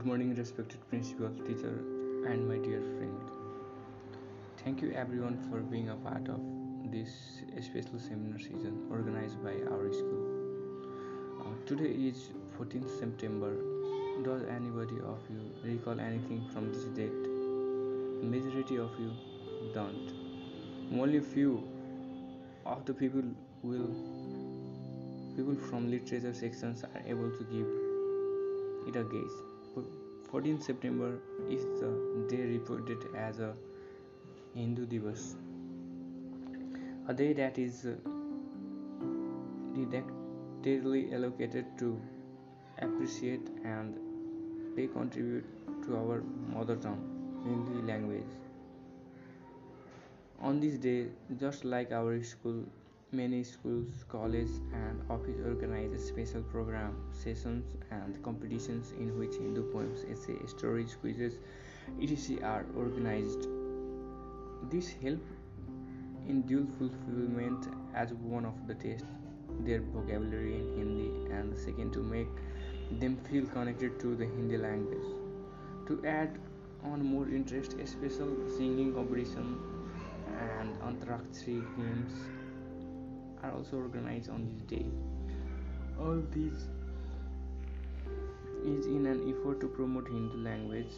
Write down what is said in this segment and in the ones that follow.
Good morning, respected principal, teacher, and my dear friend. Thank you everyone for being a part of this special seminar season organized by our school. Uh, today is 14th September. Does anybody of you recall anything from this date? Majority of you don't. Only few of the people will people from literature sections are able to give it a guess. 14th September is the day reported as a Hindu Divas, a day that is uh, dedicatedly allocated to appreciate and pay contribute to our mother tongue, Hindi language. On this day, just like our school, many schools, colleges, and offices organize special program, sessions, and competitions in which Hindu poems, essays, stories, quizzes, etc. are organized. This helps in dual fulfillment as one of the test their vocabulary in Hindi and the second to make them feel connected to the Hindi language. To add on more interest, a special singing competition and Antarakshari games are also organized on this day. All these is in an effort to promote Hindi language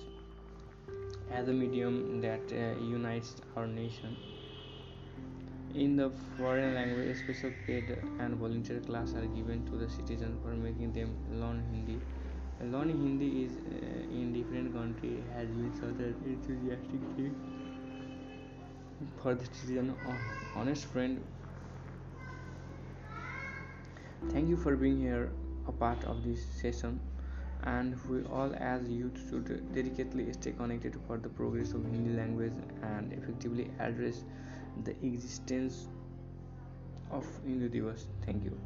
as a medium that uh, unites our nation. In the foreign language, special paid and volunteer classes are given to the citizens for making them learn Hindi. Learning Hindi is uh, in different countries has been such an enthusiastic thing for the citizen. Honest friend, thank you for being here, a part of this session and we all as youth should dedicatedly stay connected for the progress of Hindi language and effectively address the existence of Hindu Divas. Thank you.